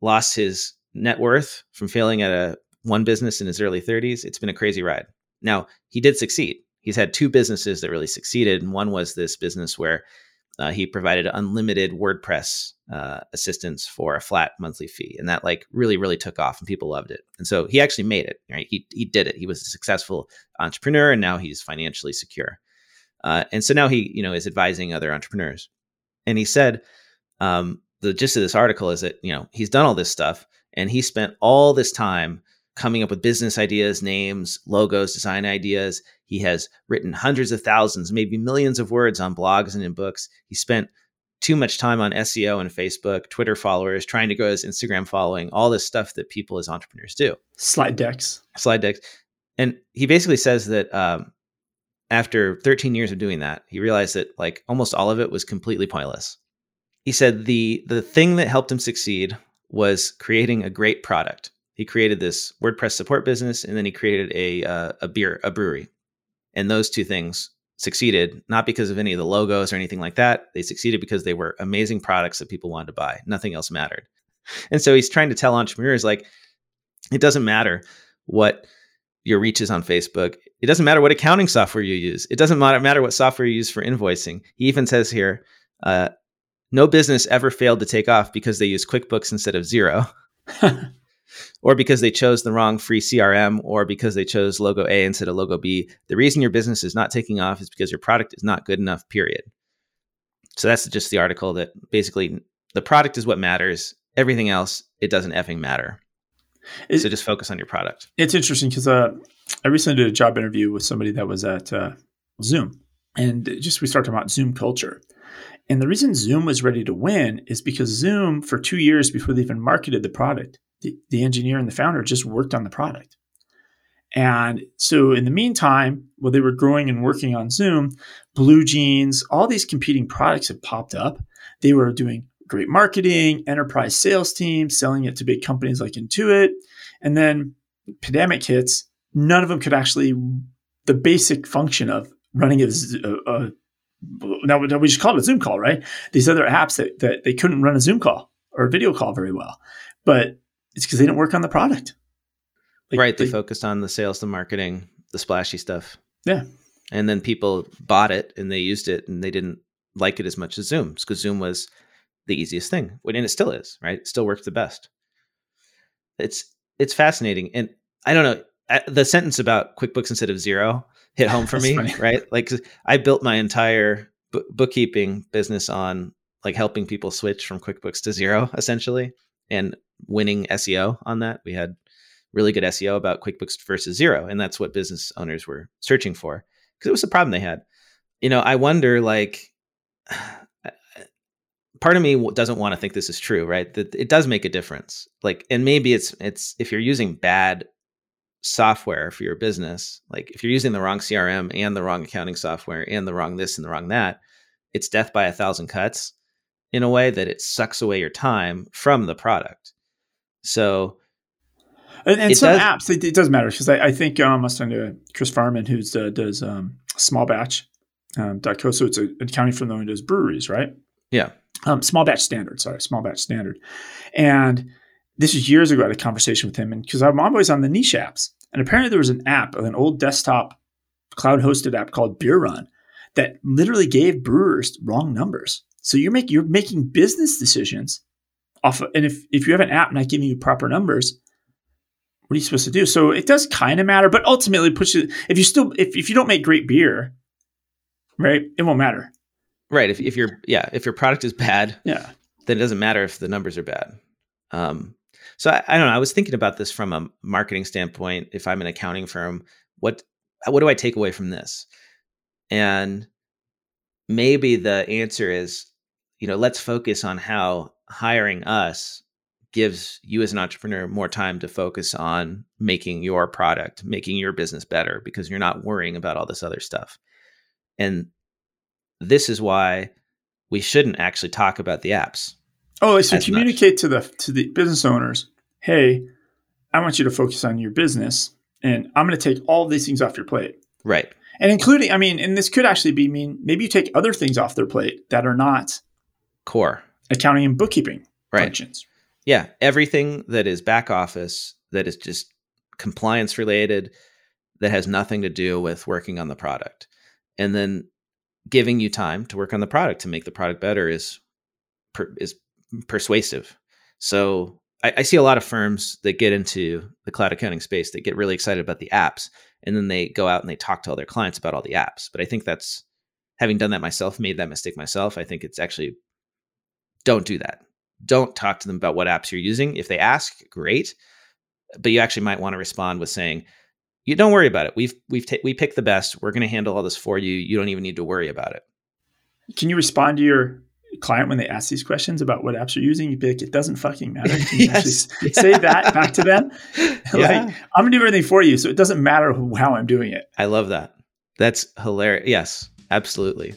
lost his net worth from failing at a one business in his early 30s. It's been a crazy ride. Now, he did succeed. He's had two businesses that really succeeded. And one was this business where uh, he provided unlimited WordPress uh, assistance for a flat monthly fee. And that like really, really took off and people loved it. And so he actually made it, right? He, he did it. He was a successful entrepreneur and now he's financially secure. Uh, and so now he, you know, is advising other entrepreneurs. And he said, um, the gist of this article is that, you know, he's done all this stuff and he spent all this time coming up with business ideas, names, logos, design ideas. He has written hundreds of thousands, maybe millions of words on blogs and in books. He spent too much time on SEO and Facebook, Twitter followers, trying to grow his Instagram following, all this stuff that people as entrepreneurs do. Slide decks. Slide decks. And he basically says that um, after 13 years of doing that, he realized that like almost all of it was completely pointless. He said the the thing that helped him succeed was creating a great product he created this WordPress support business, and then he created a uh, a beer a brewery, and those two things succeeded not because of any of the logos or anything like that. They succeeded because they were amazing products that people wanted to buy. Nothing else mattered. And so he's trying to tell entrepreneurs like it doesn't matter what your reach is on Facebook. It doesn't matter what accounting software you use. It doesn't matter what software you use for invoicing. He even says here, uh, no business ever failed to take off because they use QuickBooks instead of Xero. or because they chose the wrong free CRM, or because they chose logo A instead of logo B. The reason your business is not taking off is because your product is not good enough, period. So that's just the article that basically the product is what matters. Everything else, it doesn't effing matter. It, so just focus on your product. It's interesting because uh, I recently did a job interview with somebody that was at uh, Zoom, and just we started talking about Zoom culture. And the reason Zoom was ready to win is because Zoom, for two years before they even marketed the product, the, engineer and the founder just worked on the product. And so, in the meantime, while they were growing and working on Zoom, BlueJeans, all these competing products had popped up. They were doing great marketing, enterprise sales teams, selling it to big companies like Intuit. And then pandemic hits, none of them could actually, the basic function of running a, a, a now we just call it a Zoom call, right? These other apps that, that they couldn't run a Zoom call or a video call very well, but it's because they didn't work on the product. Like, right. They, they focused on the sales, the marketing, the splashy stuff. Yeah. And then people bought it and they used it and they didn't like it as much as Zoom because Zoom was the easiest thing. And it still is, right? It still works the best. It's it's fascinating. And I don't know, the sentence about QuickBooks instead of Xero hit home for me, funny. right? Like I built my entire b- bookkeeping business on like helping people switch from QuickBooks to Xero essentially and winning SEO on that. We had really good SEO about QuickBooks versus Xero, and that's what business owners were searching for because it was a problem they had. You know, I wonder like part of me doesn't want to think this is true, right? That it does make a difference. Like and maybe it's it's if you're using bad software for your business, like if you're using the wrong CRM and the wrong accounting software and the wrong this and the wrong that, it's death by a thousand cuts in a way that it sucks away your time from the product. So and, and some does, apps, it, it, does matter because I, I, think um, I was talking to Chris Farman, who uh, does um, small batch. Um, .co, so it's a, an accounting firm that does breweries, right? Yeah. Um, small batch standard, sorry, small batch standard. And this was years ago. I had a conversation with him, and because I'm always on the niche apps, and apparently there was an app, an old desktop cloud hosted app called Beer Run that literally gave brewers wrong numbers. So you're making you're making business decisions off, of, and if if you have an app not giving you proper numbers, what are you supposed to do? So it does kind of matter, but ultimately push it. If you still, if, if you don't make great beer, right, it won't matter. Right. If, if your, yeah, if your product is bad, yeah, then it doesn't matter if the numbers are bad. Um, so I, I don't know. I was thinking about this from a marketing standpoint. If I'm an accounting firm, what, what do I take away from this? And maybe the answer is, you know, let's focus on how hiring us gives you as an entrepreneur more time to focus on making your product, making your business better because you're not worrying about all this other stuff. And this is why we shouldn't actually talk about the apps. Oh, so communicate much. to the to the business owners, "Hey, I want you to focus on your business and I'm going to take all these things off your plate." Right. And including, I mean, and this could actually be mean maybe you take other things off their plate that are not core accounting and bookkeeping right. functions. Yeah, everything that is back office that is just compliance related that has nothing to do with working on the product. And then giving you time to work on the product to make the product better is per, is persuasive. So I, I, see a lot of firms that get into the cloud accounting space that get really excited about the apps, and then they go out and they talk to all their clients about all the apps. But I think that's having done that myself, made that mistake myself. I think it's actually don't do that don't talk to them about what apps you're using. If they ask, great, but you actually might want to respond with saying, "You don't worry about it. We've we've ta- we picked the best. We're going to handle all this for you. You don't even need to worry about it." Can you respond to your client when they ask these questions about what apps you're using? You be like, "It doesn't fucking matter." Can you yes. actually say that back to them? like, yeah. I'm gonna do everything for you, so it doesn't matter how I'm doing it. I love that. That's hilarious. Yes, absolutely.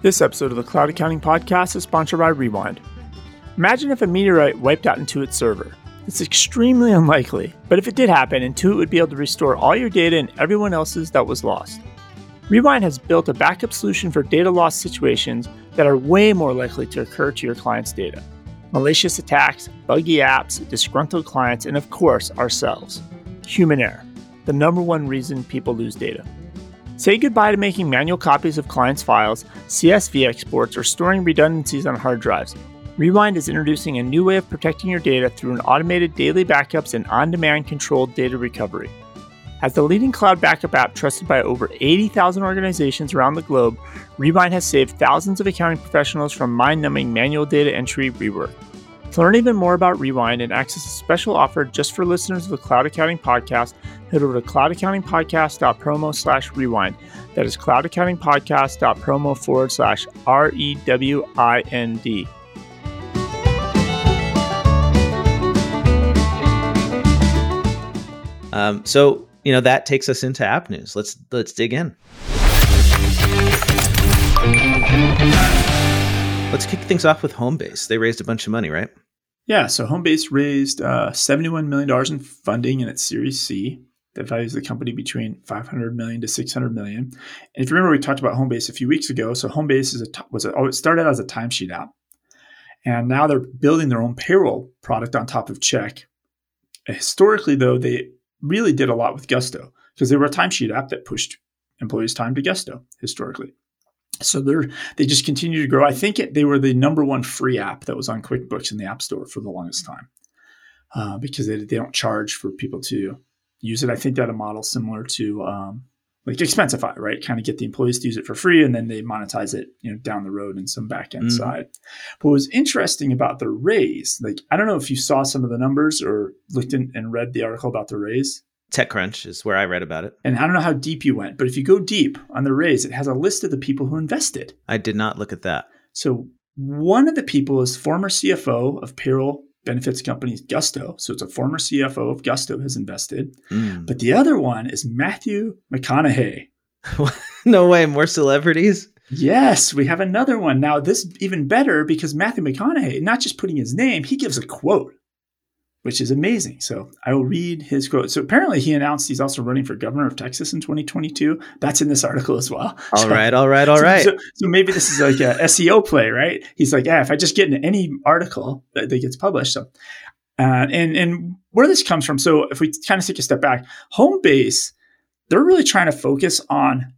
This episode of the Cloud Accounting Podcast is sponsored by Rewind. Imagine if a meteorite wiped out Intuit's server. It's extremely unlikely, but if it did happen, Intuit would be able to restore all your data and everyone else's that was lost. Rewind has built a backup solution for data loss situations that are way more likely to occur to your client's data. Malicious attacks, buggy apps, disgruntled clients, and of course, ourselves. Human error, the number one reason people lose data. Say goodbye to making manual copies of clients' files, CSV exports, or storing redundancies on hard drives. Rewind is introducing a new way of protecting your data through an automated daily backups and on demand controlled data recovery. As the leading cloud backup app trusted by over 80,000 organizations around the globe, Rewind has saved thousands of accounting professionals from mind numbing manual data entry rework. Learn even more about Rewind and access a special offer just for listeners of the Cloud Accounting Podcast, head over to cloudaccountingpodcast.promo slash rewind. That is cloudaccountingpodcast.promo forward slash R E W I N D. Um, so you know that takes us into app news. Let's let's dig in. Let's kick things off with Homebase. They raised a bunch of money, right? Yeah, so Homebase raised uh, $71 million in funding in its Series C that values the company between 500 million to 600 million. And if you remember, we talked about Homebase a few weeks ago. So Homebase is a was a, oh, it started as a timesheet app, and now they're building their own payroll product on top of Check. Historically, though, they really did a lot with Gusto because they were a timesheet app that pushed employees' time to Gusto historically. So they're they just continue to grow. I think it, they were the number one free app that was on QuickBooks in the App Store for the longest time uh, because they, they don't charge for people to use it. I think that a model similar to um, like Expensify, right? Kind of get the employees to use it for free and then they monetize it, you know, down the road in some back end mm-hmm. side. But what was interesting about the raise, like I don't know if you saw some of the numbers or looked in and read the article about the raise. TechCrunch is where I read about it. And I don't know how deep you went, but if you go deep on the raise, it has a list of the people who invested. I did not look at that. So one of the people is former CFO of payroll benefits company Gusto. So it's a former CFO of Gusto has invested. Mm. But the other one is Matthew McConaughey. no way, more celebrities? Yes, we have another one. Now, this even better because Matthew McConaughey, not just putting his name, he gives a quote which is amazing. So I will read his quote. So apparently he announced he's also running for governor of Texas in 2022. That's in this article as well. All so, right, all right, all so, right. So, so, maybe this is like a SEO play, right? He's like, yeah, if I just get in any article that, that gets published. So, uh, and and where this comes from. So if we kind of take a step back, Homebase, they're really trying to focus on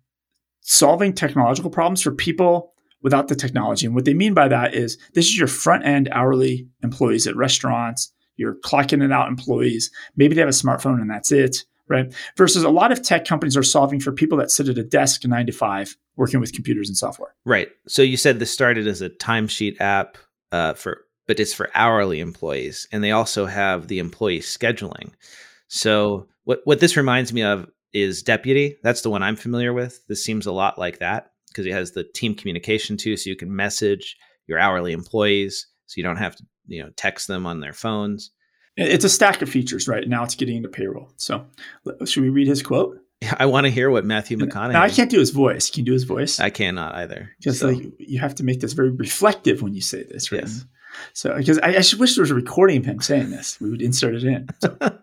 solving technological problems for people without the technology. And what they mean by that is this is your front end hourly employees at restaurants you're clocking it out employees. Maybe they have a smartphone and that's it, right? Versus a lot of tech companies are solving for people that sit at a desk nine to five working with computers and software. Right. So you said this started as a timesheet app uh, for, but it's for hourly employees, and they also have the employee scheduling. So what what this reminds me of is Deputy. That's the one I'm familiar with. This seems a lot like that because it has the team communication too, so you can message your hourly employees, so you don't have to you know text them on their phones. It's a stack of features, right? Now it's getting into payroll. So should we read his quote? I want to hear what Matthew McConaughey. Now, I can't do his voice. Can you do his voice? I cannot either. Because so. like you have to make this very reflective when you say this, right? Yes. So because I, I wish there was a recording of him saying this, we would insert it in. So.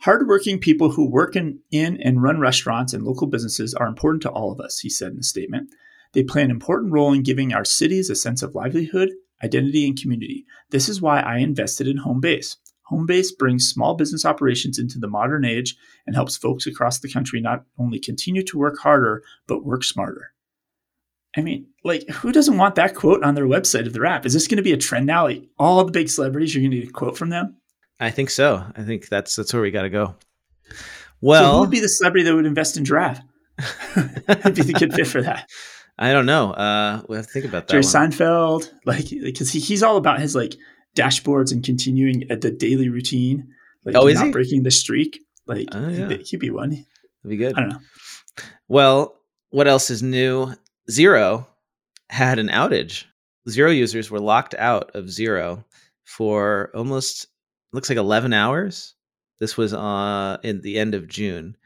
Hardworking people who work in, in and run restaurants and local businesses are important to all of us, he said in the statement. They play an important role in giving our cities a sense of livelihood identity, and community. This is why I invested in Homebase. Homebase brings small business operations into the modern age and helps folks across the country not only continue to work harder, but work smarter. I mean, like, who doesn't want that quote on their website of their app? Is this going to be a trend now? Like, all the big celebrities, you're going to get a quote from them? I think so. I think that's that's where we got to go. Well, so who would be the celebrity that would invest in Giraffe? I'd be the good fit for that. I don't know. Uh, we have to think about that. Jerry one. Seinfeld, like, because he, he's all about his like dashboards and continuing at the daily routine. Like, oh, is not he? breaking the streak? Like, oh, yeah. he'd, he'd be one. That'd be good. I don't know. Well, what else is new? Xero had an outage. Xero users were locked out of Xero for almost looks like 11 hours. This was uh in the end of June.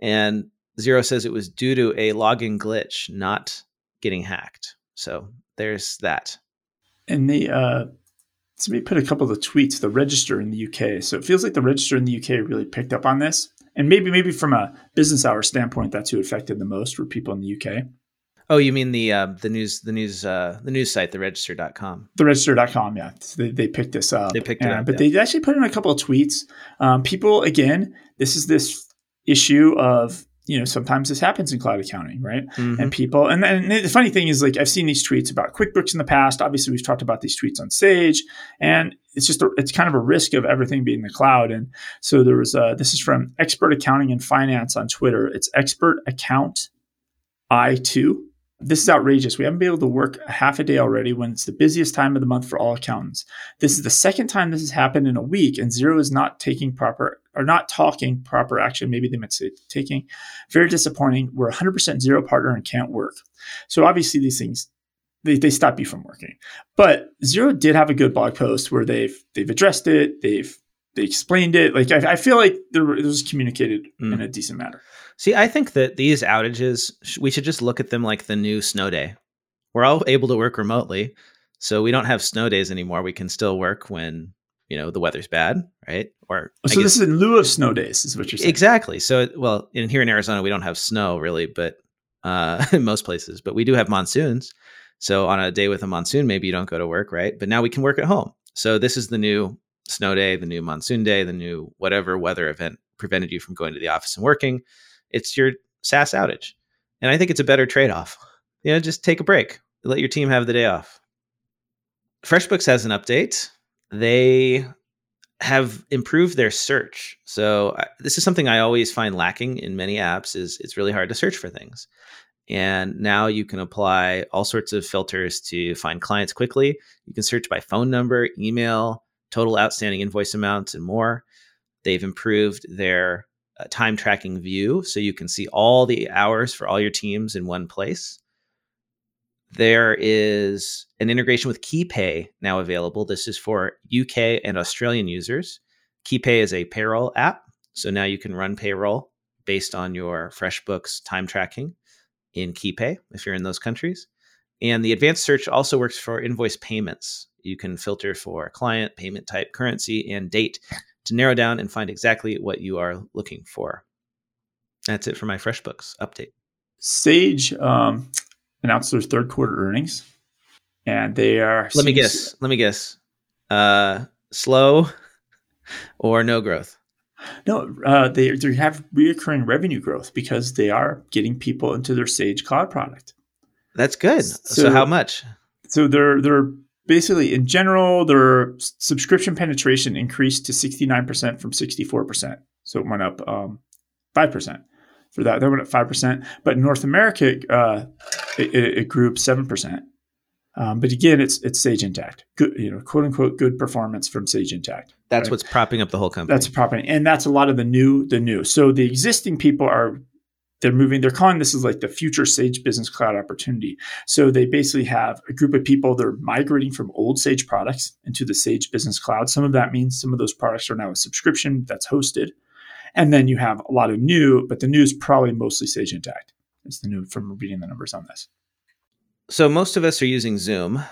And Xero says it was due to a login glitch, not getting hacked. So there's that. And they uh somebody put a couple of tweets, the register in the UK. So it feels like the register in the UK really picked up on this. And maybe maybe from a business hour standpoint, that's who affected the most were people in the UK. Oh, you mean the uh, the news the news uh, the news site, the register.com. The register.com, yeah. They, they picked this up. They picked it up. But yeah. they actually put in a couple of tweets. Um, people, again, this is this issue of you know, sometimes this happens in cloud accounting, right? Mm-hmm. And people, and then the funny thing is, like, I've seen these tweets about QuickBooks in the past. Obviously, we've talked about these tweets on Sage, and it's just, a, it's kind of a risk of everything being the cloud. And so there was, a, this is from Expert Accounting and Finance on Twitter. It's Expert Account I2 this is outrageous. We haven't been able to work a half a day already when it's the busiest time of the month for all accountants. This is the second time this has happened in a week, and Xero is not taking proper or not talking proper action. Maybe they might say taking. Very disappointing. We're 100% Xero partner and can't work. So obviously these things they, they stop you from working. But Xero did have a good blog post where they've they've addressed it. They've they explained it. Like I, I feel like there, it was communicated mm. in a decent manner. See, I think that these outages, we should just look at them like the new snow day. We're all able to work remotely, so we don't have snow days anymore. We can still work when you know the weather's bad, right? Or so guess, this is in lieu of snow days, is what you're saying. Exactly. So, well, in here in Arizona, we don't have snow really, but uh, in most places, but we do have monsoons. So on a day with a monsoon, maybe you don't go to work, right? But now we can work at home. So this is the new snow day, the new monsoon day, the new whatever weather event prevented you from going to the office and working. It's your SaaS outage. And I think it's a better trade off. You know, just take a break, let your team have the day off. FreshBooks has an update. They have improved their search. So this is something I always find lacking in many apps is it's really hard to search for things. And now you can apply all sorts of filters to find clients quickly. You can search by phone number, email, total outstanding invoice amounts, and more. They've improved their uh, time tracking view so you can see all the hours for all your teams in one place. There is an integration with KeyPay now available. This is for UK and Australian users. KeyPay is a payroll app. So now you can run payroll based on your FreshBooks time tracking in KeyPay if you're in those countries. And the advanced search also works for invoice payments. You can filter for client, payment type, currency, and date to narrow down and find exactly what you are looking for. That's it for my FreshBooks update. Sage um, announced their third quarter earnings, and they are. Let me guess. Let me guess. Uh, slow or no growth? No, uh, they they have reoccurring revenue growth because they are getting people into their Sage Cloud product. That's good. So, so how much? So they're they're basically in general their subscription penetration increased to 69% from 64% so it went up um, 5% for that. They went up 5% but north america uh, it, it, grew up 7% um, but again it's it's sage intacct good you know quote unquote good performance from sage intacct that's right? what's propping up the whole company. That's propping and that's a lot of the new the new. So the existing people are they're moving they're calling this is like the future sage business cloud opportunity. So they basically have a group of people they're migrating from old sage products into the sage business cloud. Some of that means some of those products are now a subscription that's hosted and then you have a lot of new but the new is probably mostly sage Intacct. it's the new from reading the numbers on this so most of us are using zoom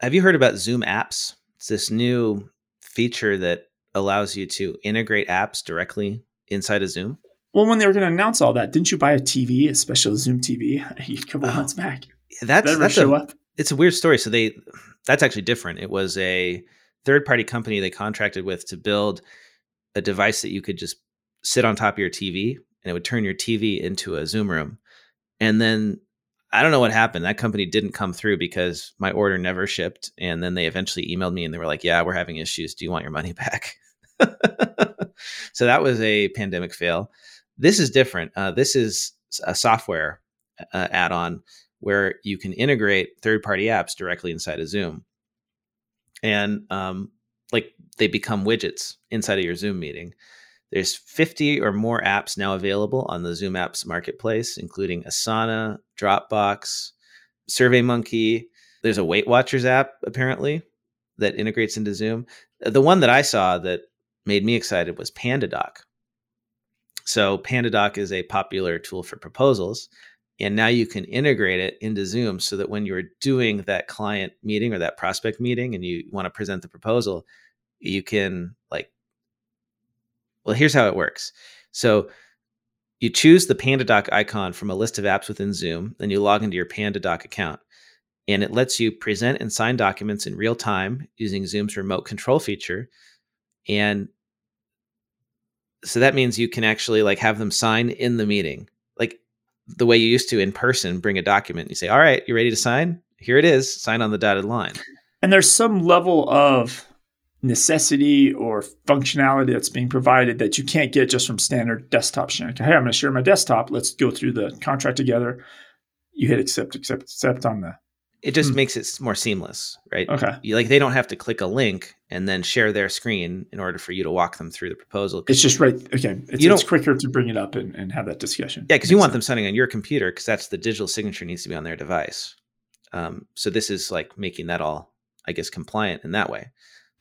have you heard about zoom apps it's this new feature that allows you to integrate apps directly inside of zoom well, when they were going to announce all that, didn't you buy a TV, a special Zoom TV, a couple of months back? That's that that's a. It's a weird story. So they, that's actually different. It was a third party company they contracted with to build a device that you could just sit on top of your TV and it would turn your TV into a Zoom room. And then I don't know what happened. That company didn't come through because my order never shipped. And then they eventually emailed me and they were like, "Yeah, we're having issues. Do you want your money back?" so that was a pandemic fail. This is different. Uh, this is a software uh, add-on where you can integrate third-party apps directly inside of Zoom, and um, like they become widgets inside of your Zoom meeting. There's 50 or more apps now available on the Zoom Apps Marketplace, including Asana, Dropbox, SurveyMonkey. There's a Weight Watchers app apparently that integrates into Zoom. The one that I saw that made me excited was PandaDoc, so PandaDoc is a popular tool for proposals. And now you can integrate it into Zoom so that when you're doing that client meeting or that prospect meeting and you want to present the proposal, you can like, well, here's how it works. So you choose the PandaDoc icon from a list of apps within Zoom, then you log into your PandaDoc account. And it lets you present and sign documents in real time using Zoom's remote control feature. And so that means you can actually like have them sign in the meeting like the way you used to in person, bring a document. You say, "All right, you ready to sign? Here it is. Sign on the dotted line." And there's some level of necessity or functionality that's being provided that you can't get just from standard desktop sharing. Hey, I'm going to share my desktop. Let's go through the contract together. You hit accept, accept, accept on the. It just Hmm. makes it more seamless, right? Okay. You, like they don't have to click a link and then share their screen in order for you to walk them through the proposal. It's just right. Okay. It's, You it's quicker to bring it up and, and have that discussion. Yeah, because you want them signing on your computer because that's the digital signature needs to be on their device. Um, so this is like making that all, I guess, compliant in that way.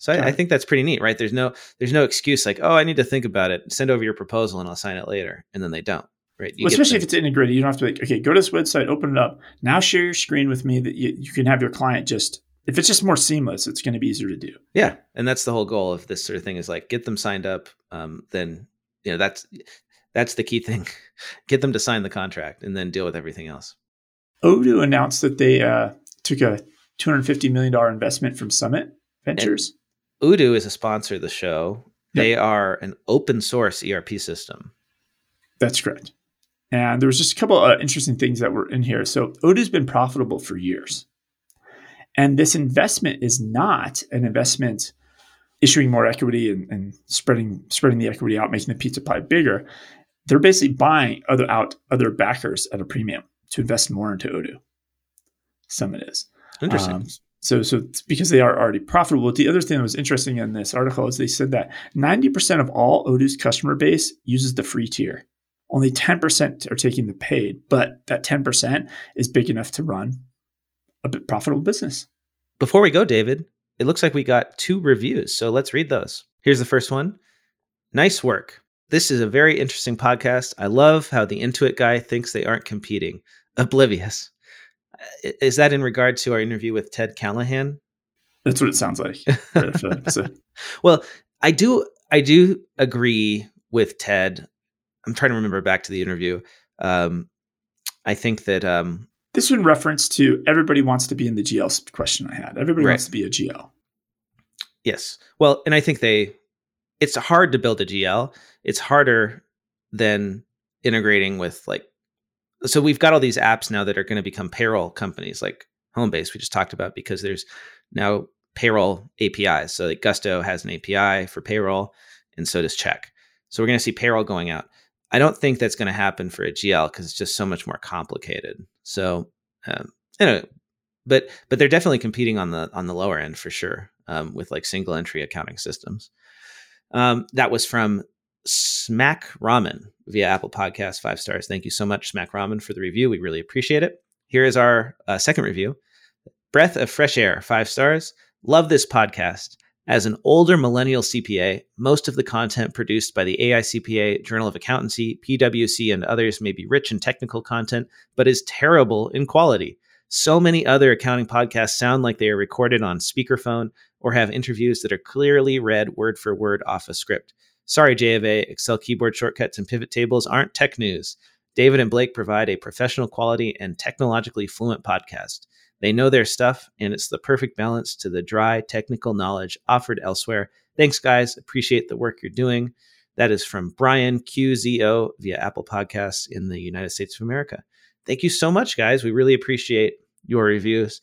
So I, I think that's pretty neat, right? There's no there's no excuse like, oh, I need to think about it. Send over your proposal and I'll sign it later, and then they don't, right? You Well, especially if it's integrated, you don't have to like, okay, go to this website, open it up. Now share your screen with me that you, you can have your client just, if it's just more seamless, it's going to be easier to do. yeah, and that's the whole goal of this sort of thing is like get them signed up. Um, then you know that's that's the key thing. get them to sign the contract and then deal with everything else. Odoo announced that they uh, took a $250 million investment from Summit Ventures. Odoo is a sponsor of the show. Yep. They are an open source ERP system. That's correct. And there was just a couple of interesting things that were in here. So Odoo's been profitable for years. And this investment is not an investment issuing more equity and, and spreading spreading the equity out, making the pizza pie bigger. They're basically buying other out other backers at a premium to invest more into Odoo. Some is. Interesting. Um, so, so because they are already profitable. The other thing that was interesting in this article is they said that 90% of all Odoo's customer base uses the free tier. Only 10% are taking the paid, but that 10% is big enough to run a profitable business. Before we go, David, it looks like we got two reviews. So let's read those. Here's the first one. Nice work. This is a very interesting podcast. I love how the Intuit guy thinks they aren't competing. Oblivious. Is that in regard to our interview with Ted Callahan? That's what it sounds like. right after that episode. Well, I do I do agree with Ted. I'm trying to remember back to the interview. Um, I think that um, This was in reference to everybody wants to be in the GL question I had. Everybody Right. wants to be a GL. Yes. Well, and I think they it's hard to build a GL. It's harder than integrating with like so we've got all these apps now that are going to become payroll companies like Homebase we just talked about because there's now payroll APIs. So like Gusto has an API for payroll and so does Check. So we're going to see payroll going out. I don't think that's going to happen for a GL because it's just so much more complicated. So um, anyway, but but they're definitely competing on the on the lower end for sure um, with like single entry accounting systems. Um, that was from Smack Ramen via Apple Podcast, five stars. Thank you so much, Smack Ramen, for the review. We really appreciate it. Here is our uh, second review Breath of Fresh Air, five stars. Love this podcast. As an older millennial CPA, most of the content produced by the AICPA, Journal of Accountancy, PwC, and others may be rich in technical content, but is terrible in quality. So many other accounting podcasts sound like they are recorded on speakerphone or have interviews that are clearly read word for word off a script. Sorry, J of A, Excel keyboard shortcuts and pivot tables aren't tech news. David and Blake provide a professional quality and technologically fluent podcast. They know their stuff, and it's the perfect balance to the dry technical knowledge offered elsewhere. Thanks, guys. Appreciate the work you're doing. That is from Brian QZO via Apple Podcasts in the United States of America. Thank you so much, guys. We really appreciate your reviews.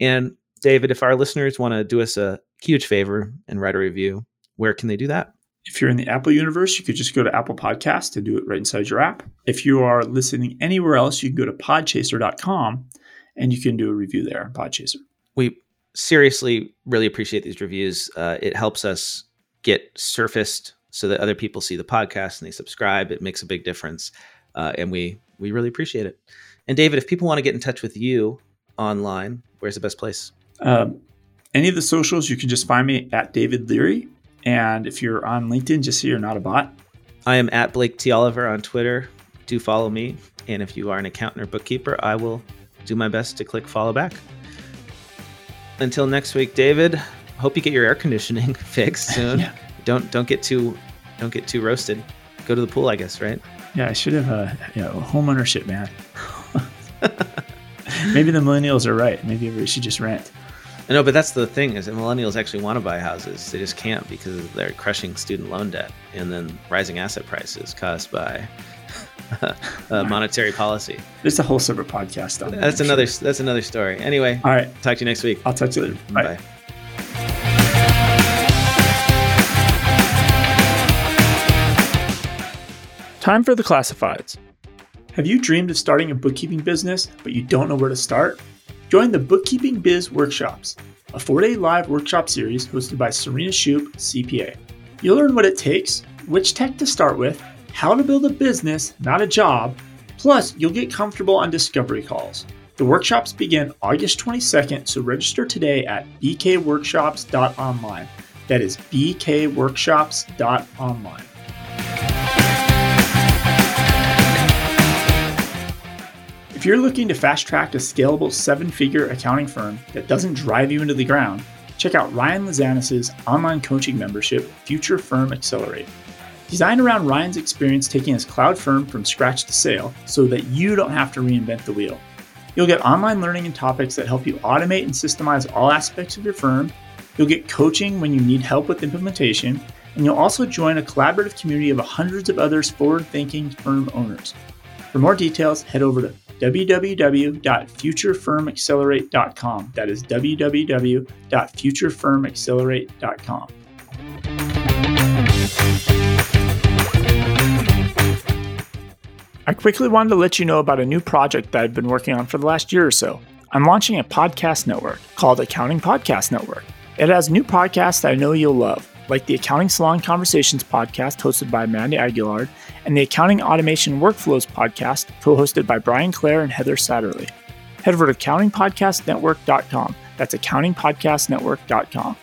And David, if our listeners want to do us a huge favor and write a review, where can they do that? If you're in the Apple universe, you could just go to Apple Podcast and do it right inside your app. If you are listening anywhere else, you can go to podchaser.com and you can do a review there on Podchaser. we seriously really appreciate these reviews. Uh, it helps us get surfaced so that other people see the podcast and they subscribe. It makes a big difference, uh, and we we really appreciate it. And David, if people want to get in touch with you online, where's the best place? Um, any of the socials, you can just find me at David Leary. And if you're on LinkedIn, just so you're not a bot. I am at Blake T Oliver on Twitter. Do follow me, and if you are an accountant or bookkeeper, I will do my best to click follow back. Until next week, David. Hope you get your air conditioning fixed soon. Yeah. Don't don't get too don't get too roasted. Go to the pool, I guess, right? Yeah, I should have, uh, a you know, home ownership, man. Maybe the millennials are right. Maybe everybody should just rent. I know, but that's the thing is that millennials actually want to buy houses. They just can't because they're crushing student loan debt and then rising asset prices caused by uh, monetary policy. There's a whole separate podcast on that. That's I'm another sure. that's another story. Anyway, All right. talk to you next week. I'll talk to you later. Bye. Bye. Time for the classifieds. Have you dreamed of starting a bookkeeping business, but you don't know where to start? Join the Bookkeeping Biz Workshops, a four day live workshop series hosted by Serena Shoup, CPA. You'll learn what it takes, which tech to start with, how to build a business, not a job, plus, you'll get comfortable on discovery calls. The workshops begin August 22nd, so register today at bkworkshops.online. That is bkworkshops.online. If you're looking to fast track a scalable seven figure accounting firm that doesn't drive you into the ground, check out Ryan Lazanis' online coaching membership, Future Firm Accelerate. Designed around Ryan's experience taking his cloud firm from scratch to sale so that you don't have to reinvent the wheel. You'll get online learning and topics that help you automate and systemize all aspects of your firm. You'll get coaching when you need help with implementation, and you'll also join a collaborative community of hundreds of others forward thinking firm owners. For more details, head over to www.futurefirmaccelerate.com. That is www.futurefirmaccelerate.com. I quickly wanted to let you know about a new project that I've been working on for the last year or so. I'm launching a podcast network called Accounting Podcast Network. It has new podcasts that I know you'll love, like the Accounting Salon Conversations podcast hosted by Amanda Aguilar and the Accounting Automation Workflows podcast co hosted by Brian Clare and Heather Satterley. Head over to accountingpodcastnetwork.com. That's accountingpodcastnetwork.com.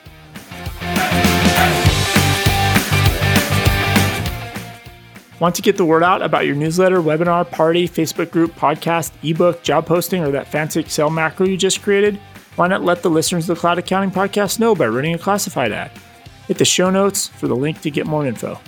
Want to get the word out about your newsletter, webinar, party, Facebook group, podcast, ebook, job posting, or that fancy Excel macro you just created? Why not let the listeners of the Cloud Accounting Podcast know by running a classified ad? Hit the show notes for the link to get more info.